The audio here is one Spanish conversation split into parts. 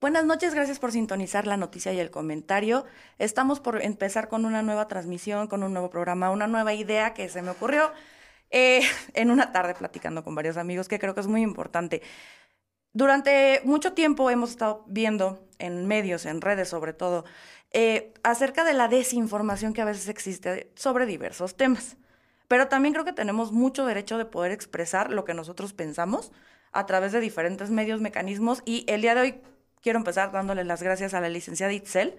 Buenas noches, gracias por sintonizar la noticia y el comentario. Estamos por empezar con una nueva transmisión, con un nuevo programa, una nueva idea que se me ocurrió eh, en una tarde platicando con varios amigos que creo que es muy importante. Durante mucho tiempo hemos estado viendo en medios, en redes sobre todo, eh, acerca de la desinformación que a veces existe sobre diversos temas. Pero también creo que tenemos mucho derecho de poder expresar lo que nosotros pensamos a través de diferentes medios, mecanismos. Y el día de hoy quiero empezar dándole las gracias a la licenciada Itzel,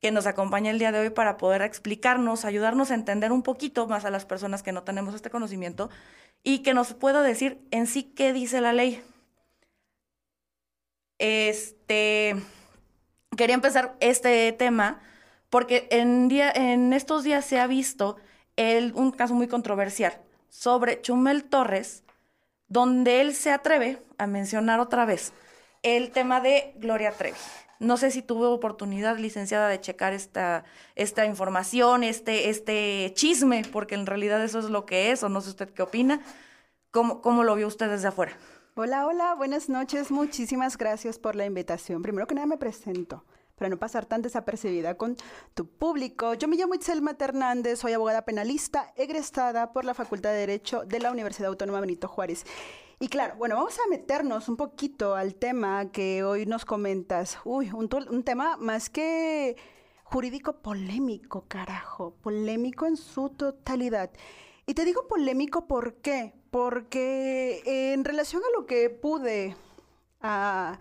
que nos acompaña el día de hoy para poder explicarnos, ayudarnos a entender un poquito más a las personas que no tenemos este conocimiento y que nos pueda decir en sí qué dice la ley. Este, quería empezar este tema porque en, día, en estos días se ha visto el, un caso muy controversial sobre Chumel Torres, donde él se atreve a mencionar otra vez el tema de Gloria Trevi. No sé si tuvo oportunidad, licenciada, de checar esta, esta información, este, este chisme, porque en realidad eso es lo que es, o no sé usted qué opina. ¿Cómo, cómo lo vio usted desde afuera? Hola, hola, buenas noches. Muchísimas gracias por la invitación. Primero que nada me presento para no pasar tan desapercibida con tu público. Yo me llamo Itzelma Hernández, soy abogada penalista, egresada por la Facultad de Derecho de la Universidad Autónoma Benito Juárez. Y claro, bueno, vamos a meternos un poquito al tema que hoy nos comentas. Uy, un, un tema más que jurídico polémico, carajo, polémico en su totalidad. Y te digo polémico ¿por qué? Porque en relación a lo que pude a,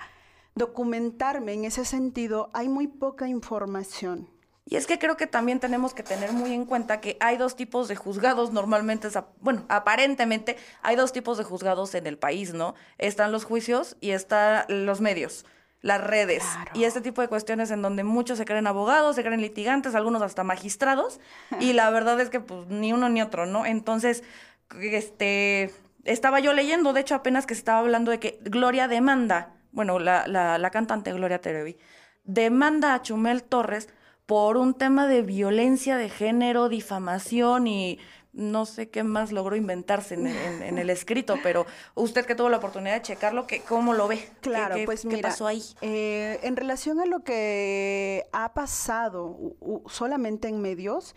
documentarme en ese sentido, hay muy poca información. Y es que creo que también tenemos que tener muy en cuenta que hay dos tipos de juzgados normalmente, bueno, aparentemente hay dos tipos de juzgados en el país, ¿no? Están los juicios y están los medios, las redes y este tipo de cuestiones en donde muchos se creen abogados, se creen litigantes, algunos hasta magistrados y la verdad es que pues ni uno ni otro, ¿no? Entonces, este, estaba yo leyendo, de hecho apenas que se estaba hablando de que Gloria demanda, bueno, la, la, la cantante Gloria Trevi, demanda a Chumel Torres por un tema de violencia de género, difamación y no sé qué más logró inventarse en, el escrito, pero usted que tuvo la oportunidad de checarlo, ¿cómo lo ve? Claro, pues mira, pasó ahí? Eh, en relación a lo que ha pasado solamente en medios,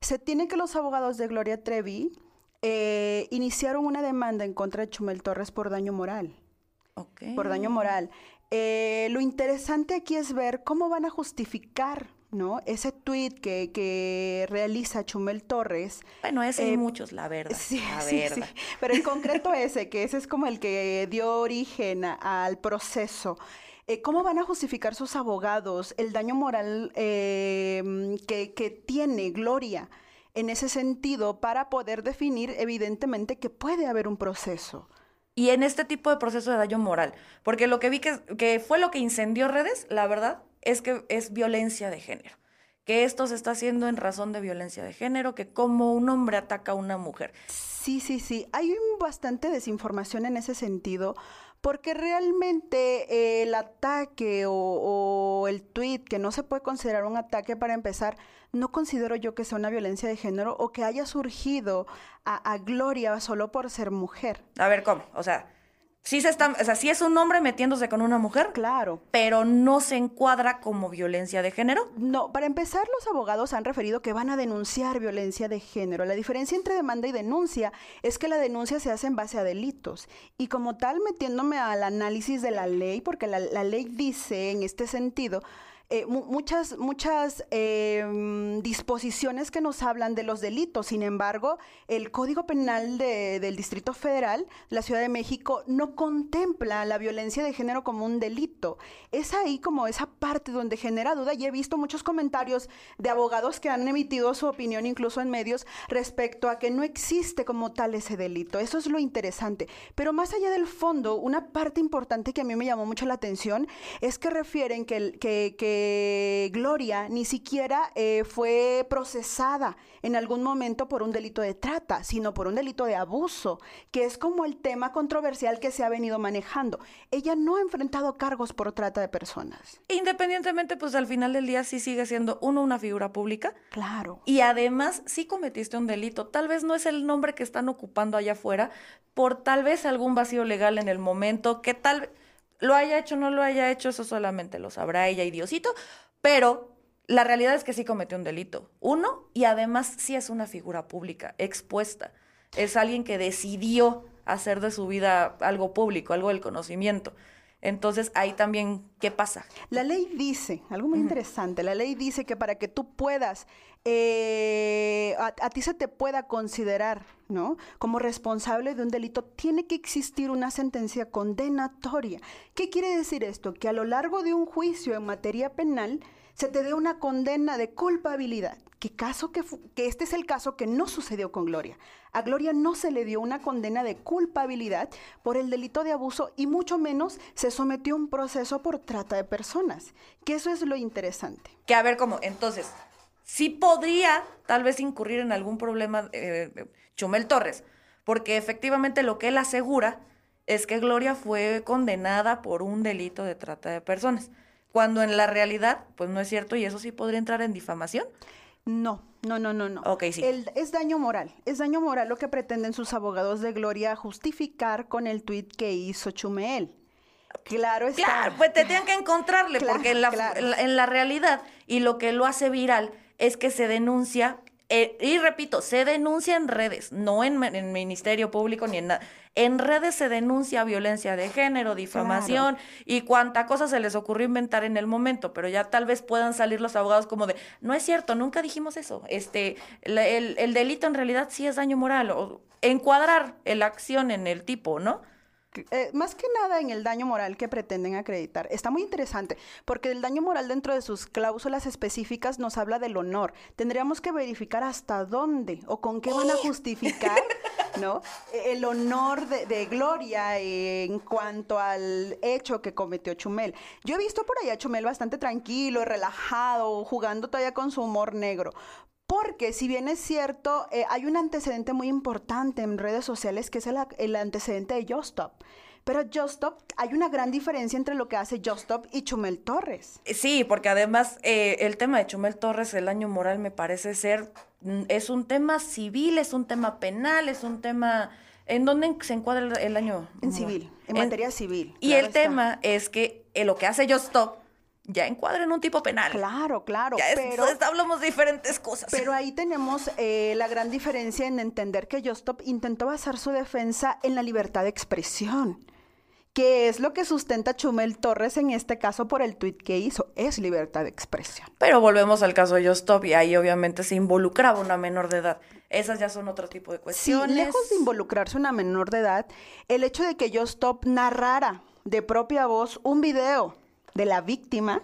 se tiene que los abogados de Gloria Trevi eh, iniciaron una demanda en contra de Chumel Torres por daño moral. Por daño moral. Eh, lo interesante aquí es ver cómo van a justificar ¿no? Ese tweet que, que realiza Chumel Torres. Bueno, ese hay eh, muchos, la verdad. Sí, sí, sí, Pero en concreto ese, que ese es como el que dio origen al proceso. Eh, ¿Cómo van a justificar sus abogados el daño moral eh, que, que tiene Gloria en ese sentido para poder definir evidentemente que puede haber un proceso? Y en este tipo de proceso de daño moral, porque lo que vi que, que fue lo que incendió redes, la verdad, es que es violencia de género, que esto se está haciendo en razón de violencia de género, que como un hombre ataca a una mujer. Sí, sí, sí, hay bastante desinformación en ese sentido, porque realmente el ataque o, el tweet, que no se puede considerar un ataque para empezar, no considero yo que sea una violencia de género o que haya surgido a, Gloria solo por ser mujer. A ver, ¿cómo? O sea, Sí se está, o sea, sí es un hombre metiéndose con una mujer. Claro. Pero no se encuadra como violencia de género. No, para empezar, los abogados han referido que van a denunciar violencia de género. La diferencia entre demanda y denuncia es que la denuncia se hace en base a delitos. Y como tal, metiéndome al análisis de la ley, porque la, la ley dice en este sentido, eh, muchas, muchas em, disposiciones que nos hablan de los delitos. Sin embargo, el Código Penal del Distrito Federal, la Ciudad de México, no contempla la violencia de género como un delito. Es ahí como esa parte donde genera duda y he visto muchos comentarios de abogados que han emitido su opinión incluso en medios respecto a que no existe como tal ese delito. Eso es lo interesante. Pero más allá del fondo, una parte importante que a mí me llamó mucho la atención es que refieren que, que, que Gloria ni siquiera eh, fue procesada en algún momento por un delito de trata, sino por un delito de abuso, que es como el tema controversial que se ha venido manejando. Ella no ha enfrentado cargos por trata de personas. Independientemente, pues al final del día sí sigue siendo uno una figura pública. Claro. Y además sí cometiste un delito. Tal vez no es el nombre que están ocupando allá afuera, por tal vez algún vacío legal en el momento, que tal lo haya hecho o no lo haya hecho, eso solamente lo sabrá ella y Diosito, pero la realidad es que sí cometió un delito. Uno, y además sí es una figura pública, expuesta. Es alguien que decidió hacer de su vida algo público, algo del conocimiento. Entonces, ahí también, ¿qué pasa? La ley dice, algo muy interesante, la ley dice que para que tú puedas, eh, a, a, ti se te pueda considerar, ¿no? Como responsable de un delito, tiene que existir una sentencia condenatoria. ¿Qué quiere decir esto? Que a lo largo de un juicio en materia penal, se te dé una condena de culpabilidad. ¿Qué caso que, que este es el caso que no sucedió con Gloria. A Gloria no se le dio una condena de culpabilidad por el delito de abuso y mucho menos se sometió a un proceso por trata de personas. Que eso es lo interesante. Que a ver cómo, entonces, sí podría tal vez incurrir en algún problema eh, Chumel Torres, porque efectivamente lo que él asegura es que Gloria fue condenada por un delito de trata de personas cuando en la realidad, pues no es cierto y eso sí podría entrar en difamación. No, no, no, no, no. Ok, sí. es daño moral. Es daño moral lo que pretenden sus abogados de Gloria justificar con el tuit que hizo Chumel. Claro está. Claro, pues te tienen que encontrarle, porque en la, en la realidad y lo que lo hace viral es que se denuncia eh, y repito, se denuncia en redes, no en, en, Ministerio Público ni en nada. En redes se denuncia violencia de género, difamación y cuánta cosa se les ocurrió inventar en el momento, pero ya tal vez puedan salir los abogados como de, no es cierto, nunca dijimos eso. Este, el, el delito en realidad sí es daño moral, o encuadrar la acción en el tipo, ¿no? Eh, más que nada en el daño moral que pretenden acreditar. Está muy interesante, porque el daño moral dentro de sus cláusulas específicas nos habla del honor. Tendríamos que verificar hasta dónde o con qué van a justificar, ¿no? El honor de, de Gloria en cuanto al hecho que cometió Chumel. Yo he visto por ahí a Chumel bastante tranquilo, relajado, jugando todavía con su humor negro. Porque si bien es cierto, eh, hay un antecedente muy importante en redes sociales que es el, el antecedente de Justop. Pero Justop, hay una gran diferencia entre lo que hace Justop y Chumel Torres. Eh, sí, porque además eh, el tema de Chumel Torres, el año moral, me parece ser, mm, es un tema civil, es un tema penal, es un tema... ¿En dónde se encuadra el, año? En civil, en, materia civil. Y el tema es que lo que hace Justop ya encuadren un tipo penal. Claro, claro. Ya pero hablamos de diferentes cosas. Pero ahí tenemos eh, la gran diferencia en entender que Justop intentó basar su defensa en la libertad de expresión. que es lo que sustenta Chumel Torres en este caso por el tuit que hizo? Es libertad de expresión. Pero volvemos al caso de Justop y ahí obviamente se involucraba una menor de edad. Esas ya son otro tipo de cuestiones. Sí, lejos de involucrarse una menor de edad, el hecho de que Justop narrara de propia voz un video de la víctima,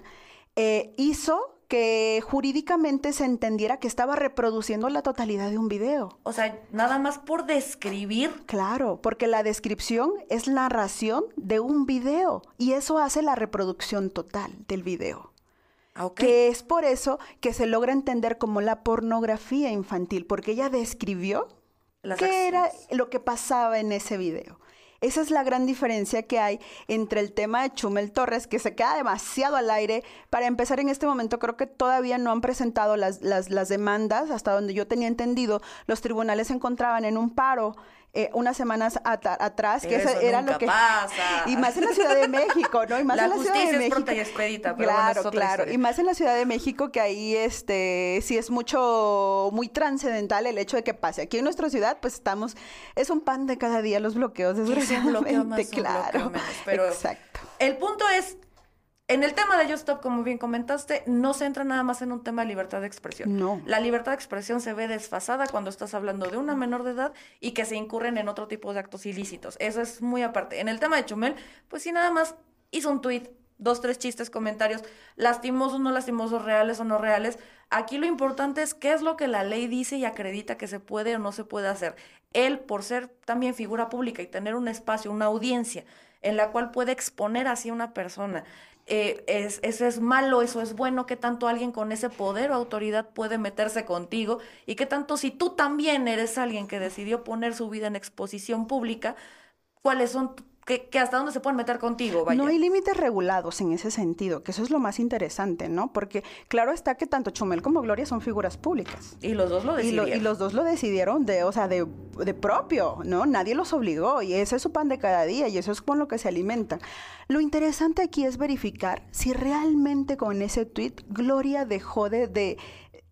eh, hizo que jurídicamente se entendiera que estaba reproduciendo la totalidad de un video. O sea, nada más por describir. Claro, porque la descripción es narración de un video y eso hace la reproducción total del video. Ah, que es por eso que se logra entender como la pornografía infantil, porque ella describió qué era lo que pasaba en ese video. Esa es la gran diferencia que hay entre el tema de Chumel Torres, que se queda demasiado al aire. Para empezar, en este momento creo que todavía no han presentado las, las, las demandas, hasta donde yo tenía entendido, los tribunales se encontraban en un paro eh, unas semanas atrás, que eso era lo que pasa. y más en la Ciudad de México, ¿no? Y más la en la Ciudad de México. Es expedita, pero claro, bueno, claro. Y más en la Ciudad de México que ahí este sí es mucho muy trascendental el hecho de que pase. Aquí en nuestra ciudad pues estamos es un pan de cada día los bloqueos, desgraciadamente, claro. pero Exacto. El punto es en el tema de Just Stop, como bien comentaste, no se entra nada más en un tema de libertad de expresión. No. La libertad de expresión se ve desfasada cuando estás hablando de una menor de edad y que se incurren en otro tipo de actos ilícitos. Eso es muy aparte. En el tema de Chumel, pues sí, nada más hizo un tuit, dos, tres chistes, comentarios, lastimosos, no lastimosos, reales o no reales. Aquí lo importante es qué es lo que la ley dice y acredita que se puede o no se puede hacer. Él, por ser también figura pública y tener un espacio, una audiencia en la cual puede exponer así a una persona eh, es, eso es malo, eso es bueno, qué tanto alguien con ese poder o autoridad puede meterse contigo y qué tanto si tú también eres alguien que decidió poner su vida en exposición pública, cuáles son que, hasta dónde se pueden meter contigo. Vaya. No hay límites regulados en ese sentido, que eso es lo más interesante, ¿no? Porque claro está que tanto Chumel como Gloria son figuras públicas. Y los dos lo decidieron. Y, los dos lo decidieron de, o sea, de, de, propio, ¿no? Nadie los obligó y ese es su pan de cada día y eso es con lo que se alimentan. Lo interesante aquí es verificar si realmente con ese tweet Gloria dejó de, de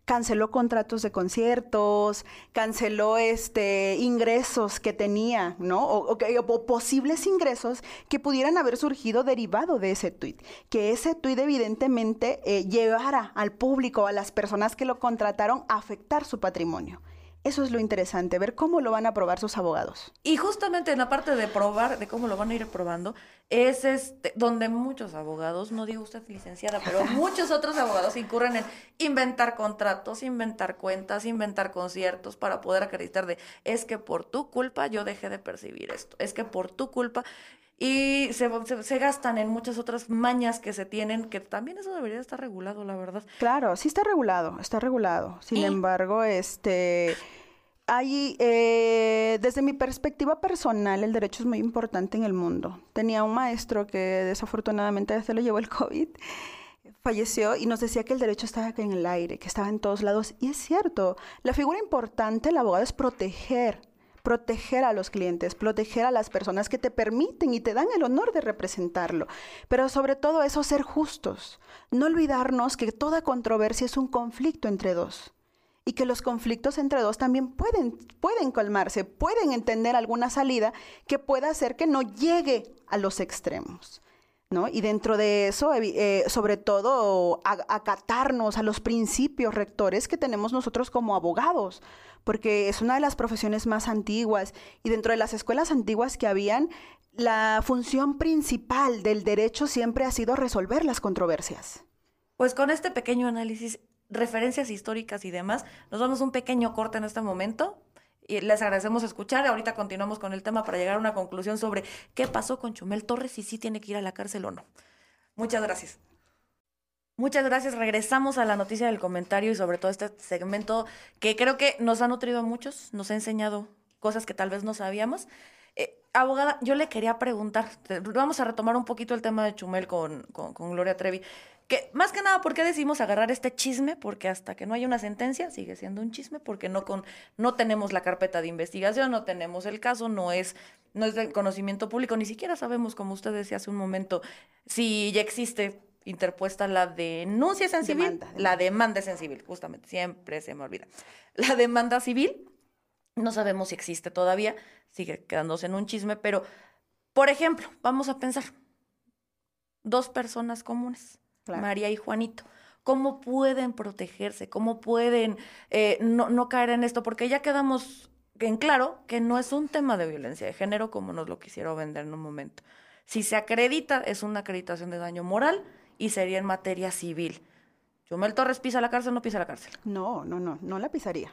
canceló contratos de conciertos, canceló este ingresos que tenía, ¿no? O, posibles ingresos que pudieran haber surgido derivado de ese tuit. Que ese tuit evidentemente eh, llevara al público, a las personas que lo contrataron, a afectar su patrimonio. Eso es lo interesante, ver cómo lo van a probar sus abogados. Y justamente en la parte de probar, de cómo lo van a ir probando, es este, donde muchos abogados, no digo usted licenciada, pero muchos otros abogados incurren en inventar contratos, inventar cuentas, inventar conciertos para poder acreditar de, es que por tu culpa yo dejé de percibir esto, es que por tu culpa y se, se, gastan en muchas otras mañas que se tienen, que también eso debería estar regulado, la verdad. Claro, sí está regulado, está regulado. Sin embargo, este... Hay, eh, desde mi perspectiva personal, el derecho es muy importante en el mundo. Tenía un maestro que desafortunadamente se lo llevó el COVID, falleció y nos decía que el derecho estaba en el aire, que estaba en todos lados. Y es cierto, la figura importante del abogado es proteger proteger a los clientes, proteger a las personas que te permiten y te dan el honor de representarlo. Pero sobre todo eso, ser justos. No olvidarnos que toda controversia es un conflicto entre dos y que los conflictos entre dos también pueden, pueden colmarse, pueden entender alguna salida que pueda hacer que no llegue a los extremos. ¿No? Y dentro de eso, eh, sobre todo, acatarnos a los principios rectores que tenemos nosotros como abogados, porque es una de las profesiones más antiguas y dentro de las escuelas antiguas que habían, la función principal del derecho siempre ha sido resolver las controversias. Pues con este pequeño análisis, referencias históricas y demás, nos damos un pequeño corte en este momento. Y les agradecemos escuchar. Ahorita continuamos con el tema para llegar a una conclusión sobre qué pasó con Chumel Torres y si tiene que ir a la cárcel o no. Muchas gracias. Muchas gracias. Regresamos a la noticia del comentario y sobre todo este segmento que creo que nos ha nutrido a muchos, nos ha enseñado cosas que tal vez no sabíamos. Eh, abogada, yo le quería preguntar, vamos a retomar un poquito el tema de Chumel con, con, Gloria Trevi, que más que nada, ¿por qué decimos agarrar este chisme? Porque hasta que no hay una sentencia sigue siendo un chisme, porque no, con, no tenemos la carpeta de investigación, no tenemos el caso, no es, no es de conocimiento público, ni siquiera sabemos, como usted decía hace un momento, si ya existe interpuesta la denuncia en civil, la demanda es en civil, justamente, siempre se me olvida. La demanda civil, no sabemos si existe todavía, sigue quedándose en un chisme, pero, por ejemplo, vamos a pensar, dos personas comunes, María y Juanito, ¿cómo pueden protegerse? ¿Cómo pueden eh, no, no caer en esto? Porque ya quedamos en claro que no es un tema de violencia de género como nos lo quisieron vender en un momento. Si se acredita, es una acreditación de daño moral y sería en materia civil. ¿Chumel Torres pisa la cárcel o no pisa la cárcel? No, no, no, no la pisaría.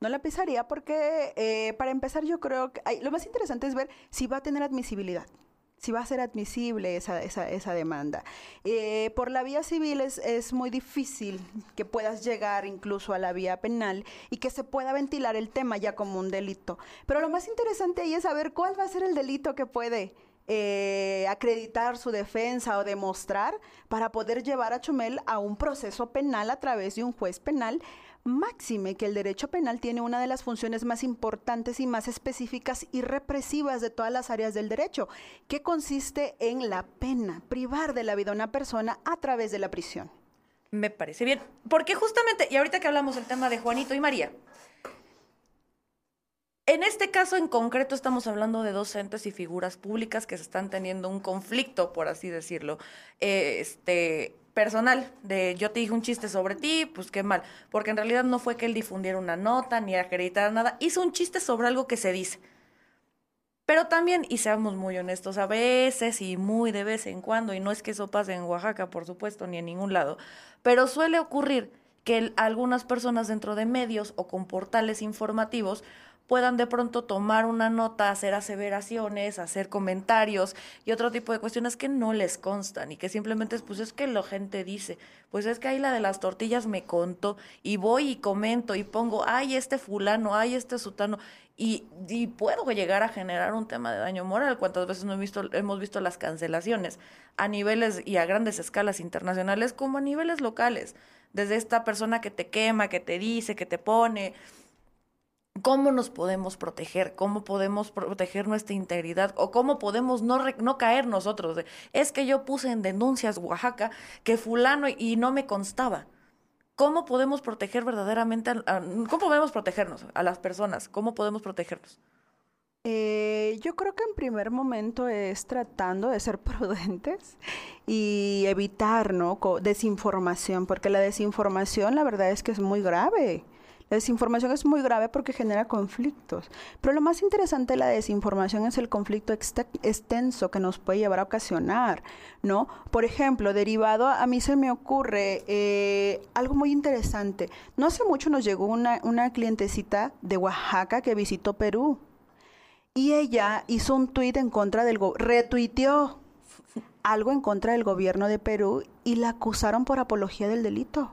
No la pisaría porque, eh, para empezar, yo creo que lo más interesante es ver si va a tener admisibilidad si va a ser admisible esa, esa, esa demanda. Eh, por la vía civil es, es, muy difícil que puedas llegar incluso a la vía penal y que se pueda ventilar el tema ya como un delito. Pero lo más interesante ahí es saber cuál va a ser el delito que puede eh, acreditar su defensa o demostrar para poder llevar a Chumel a un proceso penal a través de un juez penal. Máxime que el derecho penal tiene una de las funciones más importantes y más específicas y represivas de todas las áreas del derecho, que consiste en la pena, privar de la vida a una persona a través de la prisión. Me parece bien, porque justamente, y ahorita que hablamos del tema de Juanito y María, en este caso en concreto estamos hablando de docentes y figuras públicas que se están teniendo un conflicto, por así decirlo, este personal, de yo te dije un chiste sobre ti, pues qué mal, porque en realidad no fue que él difundiera una nota ni acreditara nada, hizo un chiste sobre algo que se dice. Pero también, y seamos muy honestos, a veces y muy de vez en cuando, y no es que eso pase en Oaxaca, por supuesto, ni en ningún lado, pero suele ocurrir que algunas personas dentro de medios o con portales informativos puedan de pronto tomar una nota, hacer aseveraciones, hacer comentarios y otro tipo de cuestiones que no les constan y que simplemente es, pues es que la gente dice, pues es que ahí la de las tortillas me contó y voy y comento y pongo, ay, este fulano, ay, este sutano. Y, y, puedo llegar a generar un tema de daño moral. ¿Cuántas veces no he visto, hemos visto las cancelaciones a niveles y a grandes escalas internacionales como a niveles locales? Desde esta persona que te quema, que te dice, que te pone, ¿Cómo nos podemos proteger? ¿Cómo podemos proteger nuestra integridad? ¿O cómo podemos no, no caer nosotros? Es que yo puse en denuncias Oaxaca que fulano y no me constaba. ¿Cómo podemos proteger verdaderamente? ¿Cómo podemos protegernos a las personas? ¿Cómo podemos protegernos? Eh, yo creo que en primer momento es tratando de ser prudentes y evitar, ¿no? Desinformación, porque la desinformación la verdad es que es muy grave. Desinformación es muy grave porque genera conflictos. Pero lo más interesante de la desinformación es el conflicto extenso que nos puede llevar a ocasionar, ¿no? Por ejemplo, derivado, a mí se me ocurre eh, algo muy interesante. No hace mucho nos llegó una, una clientecita de Oaxaca que visitó Perú. Y ella hizo un tuit en contra del... retuiteó algo en contra del gobierno de Perú y la acusaron por apología del delito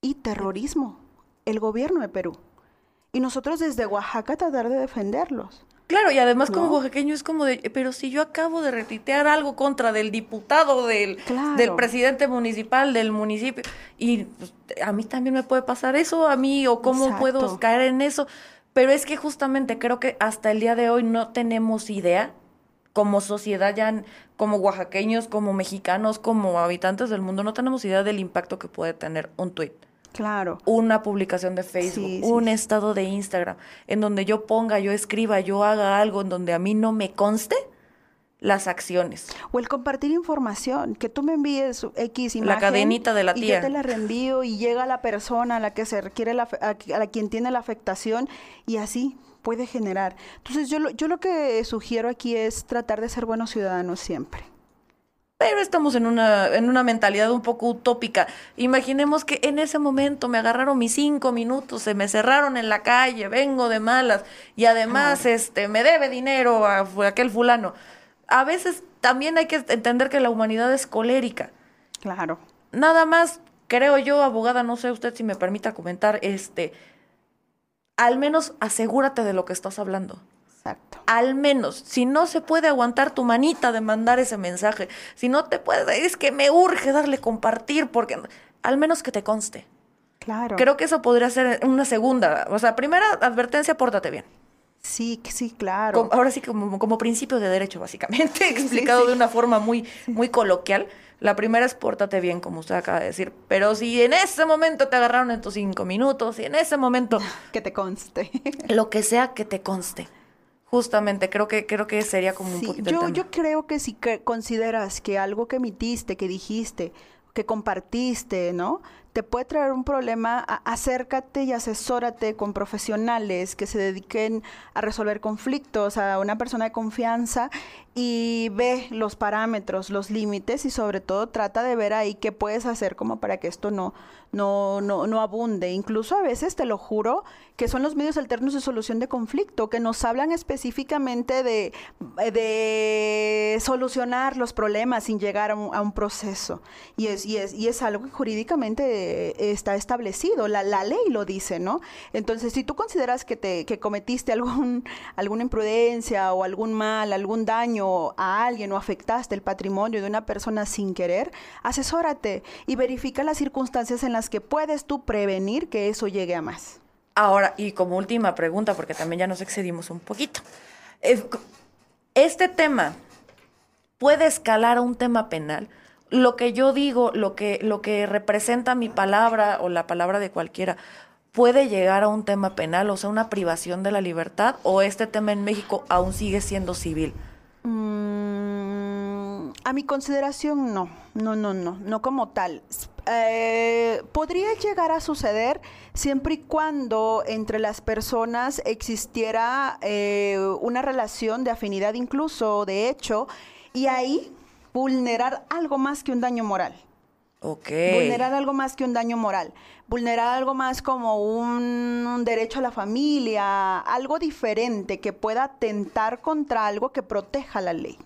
y terrorismo el gobierno de Perú. Y nosotros desde Oaxaca tratar de defenderlos. Claro, y además como oaxaqueño es como de, pero si yo acabo de retuitear algo contra del diputado, del, del presidente municipal, del municipio, y pues, a mí también me puede pasar eso, a mí, o cómo puedo caer en eso. Pero es que justamente creo que hasta el día de hoy no tenemos idea, como sociedad ya, como oaxaqueños, como mexicanos, como habitantes del mundo, no tenemos idea del impacto que puede tener un tuit. Claro. Una publicación de Facebook, un estado de Instagram, en donde yo ponga, yo escriba, yo haga algo en donde a mí no me conste las acciones. O el compartir información, que tú me envíes X imagen. La cadenita de la tía. Y yo te la reenvío y llega a la persona a la que se requiere, la, a, la quien tiene la afectación y así puede generar. Entonces yo yo lo que sugiero aquí es tratar de ser buenos ciudadanos siempre pero estamos en una, en una mentalidad un poco utópica. Imaginemos que en ese momento me agarraron mis cinco minutos, se me cerraron en la calle, vengo de malas y además este me debe dinero a, aquel fulano. A veces también hay que entender que la humanidad es colérica. Claro. Nada más, creo yo, abogada, no sé usted si me permita comentar, este, al menos asegúrate de lo que estás hablando. Al menos, si no se puede aguantar tu manita de mandar ese mensaje, si no te puedes, es que me urge darle compartir, porque al menos que te conste. Claro. Creo que eso podría ser una segunda. O sea, primera advertencia, pórtate bien. Sí, sí, claro. ahora sí, como, como principio de derecho, básicamente, explicado de una forma muy, muy coloquial. La primera es pórtate bien, como usted acaba de decir. Pero si en ese momento te agarraron en tus cinco minutos, y en ese momento. Que te conste. Lo que sea que te conste. Justamente, creo que, creo que sería como un poquito. Yo, yo creo que si que consideras que algo que emitiste, que dijiste, que compartiste, ¿no? Te puede traer un problema, acércate y asesórate con profesionales que se dediquen a resolver conflictos, a una persona de confianza y ve los parámetros, los límites y sobre todo trata de ver ahí qué puedes hacer como para que esto no, no, no, no abunde. Incluso a veces, te lo juro, que son los medios alternos de solución de conflicto, que nos hablan específicamente de, de solucionar los problemas sin llegar a un, proceso. Y es, y, es, y es algo que jurídicamente está establecido, la, la ley lo dice, ¿no? Entonces, si tú consideras que, te, que cometiste algún, alguna imprudencia o algún mal, algún daño a alguien o afectaste el patrimonio de una persona sin querer, asesórate y verifica las circunstancias en las que puedes tú prevenir que eso llegue a más. Ahora, y como última pregunta, porque también ya nos excedimos un poquito. Este tema puede escalar a un tema penal. Lo que yo digo, lo que, lo que representa mi palabra o la palabra de cualquiera, puede llegar a un tema penal, o sea, una privación de la libertad, o este tema en México aún sigue siendo civil. Mm, a mi consideración, no, no, no, no, no como tal. Eh, podría llegar a suceder siempre y cuando entre las personas existiera eh, una relación de afinidad incluso, de hecho, y ahí vulnerar algo más que un daño moral. Ok. Vulnerar algo más que un daño moral. Vulnerar algo más como un, un derecho a la familia, algo diferente que pueda atentar contra algo que proteja la ley.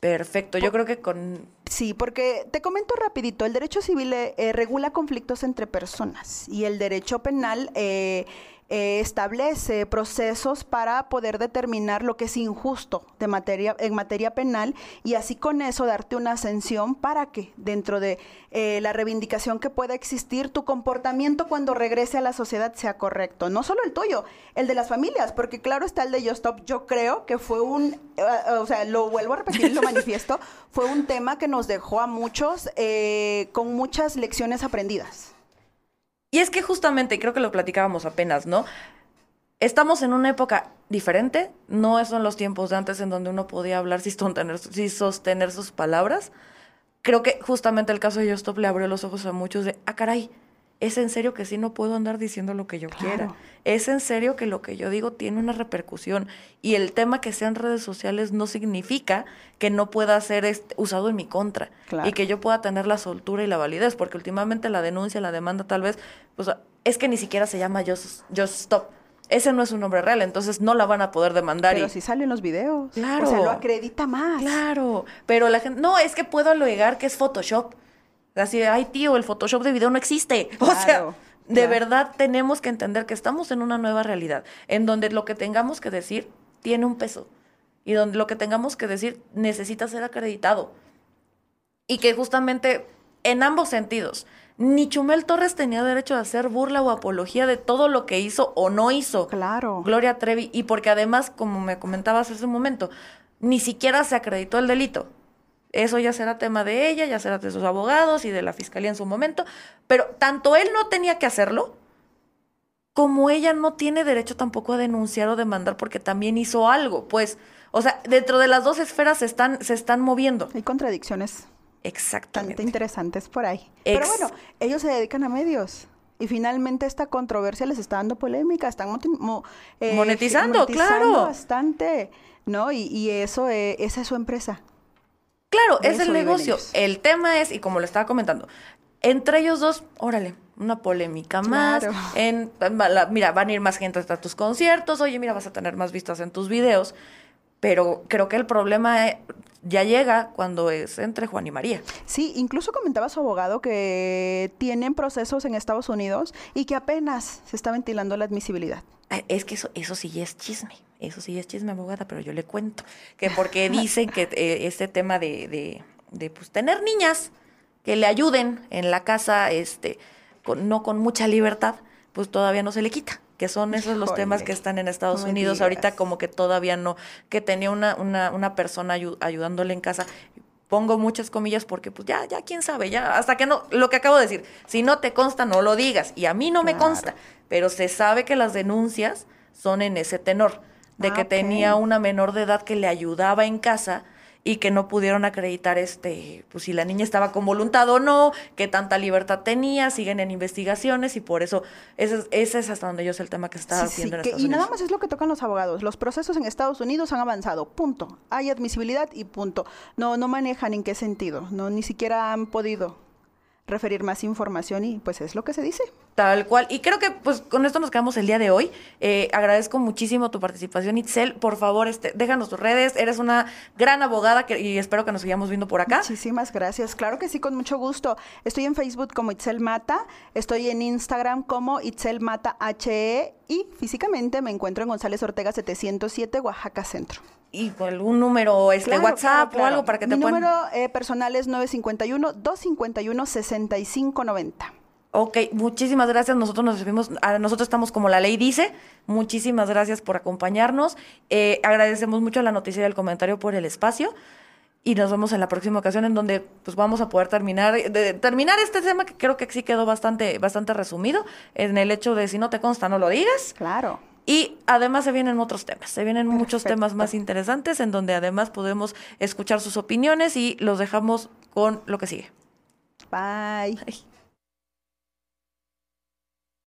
Perfecto, yo creo que con... Sí, porque te comento rapidito, el derecho civil eh, eh, regula conflictos entre personas y el derecho penal eh, eh, establece procesos para poder determinar lo que es injusto de materia, en materia penal y así con eso darte una ascensión para que dentro de eh, la reivindicación que pueda existir, tu comportamiento cuando regrese a la sociedad sea correcto. No solo el tuyo, el de las familias, porque claro está el de Yo Stop, yo creo que fue un, o sea, lo vuelvo a repetir, lo manifiesto, fue un tema que nos dejó a muchos eh, con muchas lecciones aprendidas. Y es que justamente, creo que lo platicábamos apenas, ¿no? Estamos en una época diferente, no son los tiempos de antes en donde uno podía hablar sin sostener, sin sostener sus palabras. Creo que justamente el caso de Justop le abrió los ojos a muchos de, ah, caray, es en serio que sí no puedo andar diciendo lo que yo Claro. quiera. Es en serio que lo que yo digo tiene una repercusión. Y el tema que sean redes sociales no significa que no pueda ser este, usado en mi contra. Claro. Y que yo pueda tener la soltura y la validez. Porque últimamente la denuncia, la demanda tal vez, pues es que ni siquiera se llama Just, Just Stop. Ese no es un nombre real, entonces no la van a poder demandar. Pero y- si salen los videos. Claro. O sea, lo acredita más. Claro, pero la gente, no, es que puedo alegar que es Photoshop. Así, de, ay tío, el Photoshop de video no existe. O sea, de claro. verdad tenemos que entender que estamos en una nueva realidad, en donde lo que tengamos que decir tiene un peso y donde lo que tengamos que decir necesita ser acreditado. Y que justamente en ambos sentidos, ni Chumel Torres tenía derecho a hacer burla o apología de todo lo que hizo o no hizo. Claro. Gloria Trevi, y porque además, como me comentabas hace un momento, ni siquiera se acreditó el delito. Eso ya será tema de ella, ya será de sus abogados y de la fiscalía en su momento, pero tanto él no tenía que hacerlo, como ella no tiene derecho tampoco a denunciar o demandar porque también hizo algo, pues, o sea, dentro de las dos esferas se están, se están moviendo. Hay contradicciones Exactamente. interesantes por ahí. Pero bueno, ellos se dedican a medios. Y finalmente esta controversia les está dando polémica, están mo- eh, Monetizando, claro. bastante, ¿no? Y, y eso, eh, esa es su empresa. Claro, De es el negocio. El tema es, y como lo estaba comentando, entre ellos dos, órale, una polémica más. Claro. En, la- mira, van a ir más gente hasta tus conciertos. Oye, mira, vas a tener más vistas en tus videos. Pero creo que el problema eh, ya llega cuando es entre Juan y María. Sí, incluso comentaba su abogado que tienen procesos en Estados Unidos y que apenas se está ventilando la admisibilidad. Eh, Es que eso, eso sí es chisme. Eso sí es chisme, abogada, pero yo le cuento. Que porque dicen que eh, este tema de, de, de, pues, tener niñas que le ayuden en la casa, este, con- no con mucha libertad, pues todavía no se le quita. Que son esos los temas que están en Estados no Unidos. Ahorita como que todavía no, que tenía una, una, una persona ayu- ayudándole en casa. Pongo muchas comillas porque pues ya, ya quién sabe, ya, hasta que no, lo que acabo de decir, si no te consta, no lo digas. Y a mí no me consta, pero se sabe que las denuncias son en ese tenor, de Ah, que ok. tenía una menor de edad que le ayudaba en casa y que no pudieron acreditar este, pues si la niña estaba con voluntad o no, qué tanta libertad tenía, siguen en investigaciones y por eso ese, es- ese es hasta donde yo sé el tema que está Sí, haciendo sí, en que- Estados y nada más es lo que tocan los abogados. Los procesos en Estados Unidos han avanzado, punto. Hay admisibilidad y punto. No, no manejan en qué sentido, no ni siquiera han podido referir más información y pues es lo que se dice. Tal cual. Y creo que pues con esto nos quedamos el día de hoy. Eh, agradezco muchísimo tu participación, Itzel. Por favor, este, déjanos tus redes. Eres una gran abogada que- y espero que nos sigamos viendo por acá. Muchísimas gracias. Claro que sí, con mucho gusto. Estoy en Facebook como Itzel Mata, estoy en Instagram como Itzel Mata HE y físicamente me encuentro en González Ortega 707, Oaxaca Centro. Y algún número, este, Claro, WhatsApp claro, o algo para que te Mi puedan. número eh, personal es 951-251-6590. Ok, muchísimas gracias. Nosotros nos recibimos, a nosotros estamos como la ley dice. Muchísimas gracias por acompañarnos. Eh, agradecemos mucho a la noticia y el comentario por el espacio. Y nos vemos en la próxima ocasión en donde pues vamos a poder terminar, de, terminar este tema que creo que sí quedó bastante, bastante resumido en el hecho de si no te consta, no lo digas. Claro. Y además se vienen otros temas, se vienen muchos temas más interesantes en donde además podemos escuchar sus opiniones y los dejamos con lo que sigue. Bye. Ay.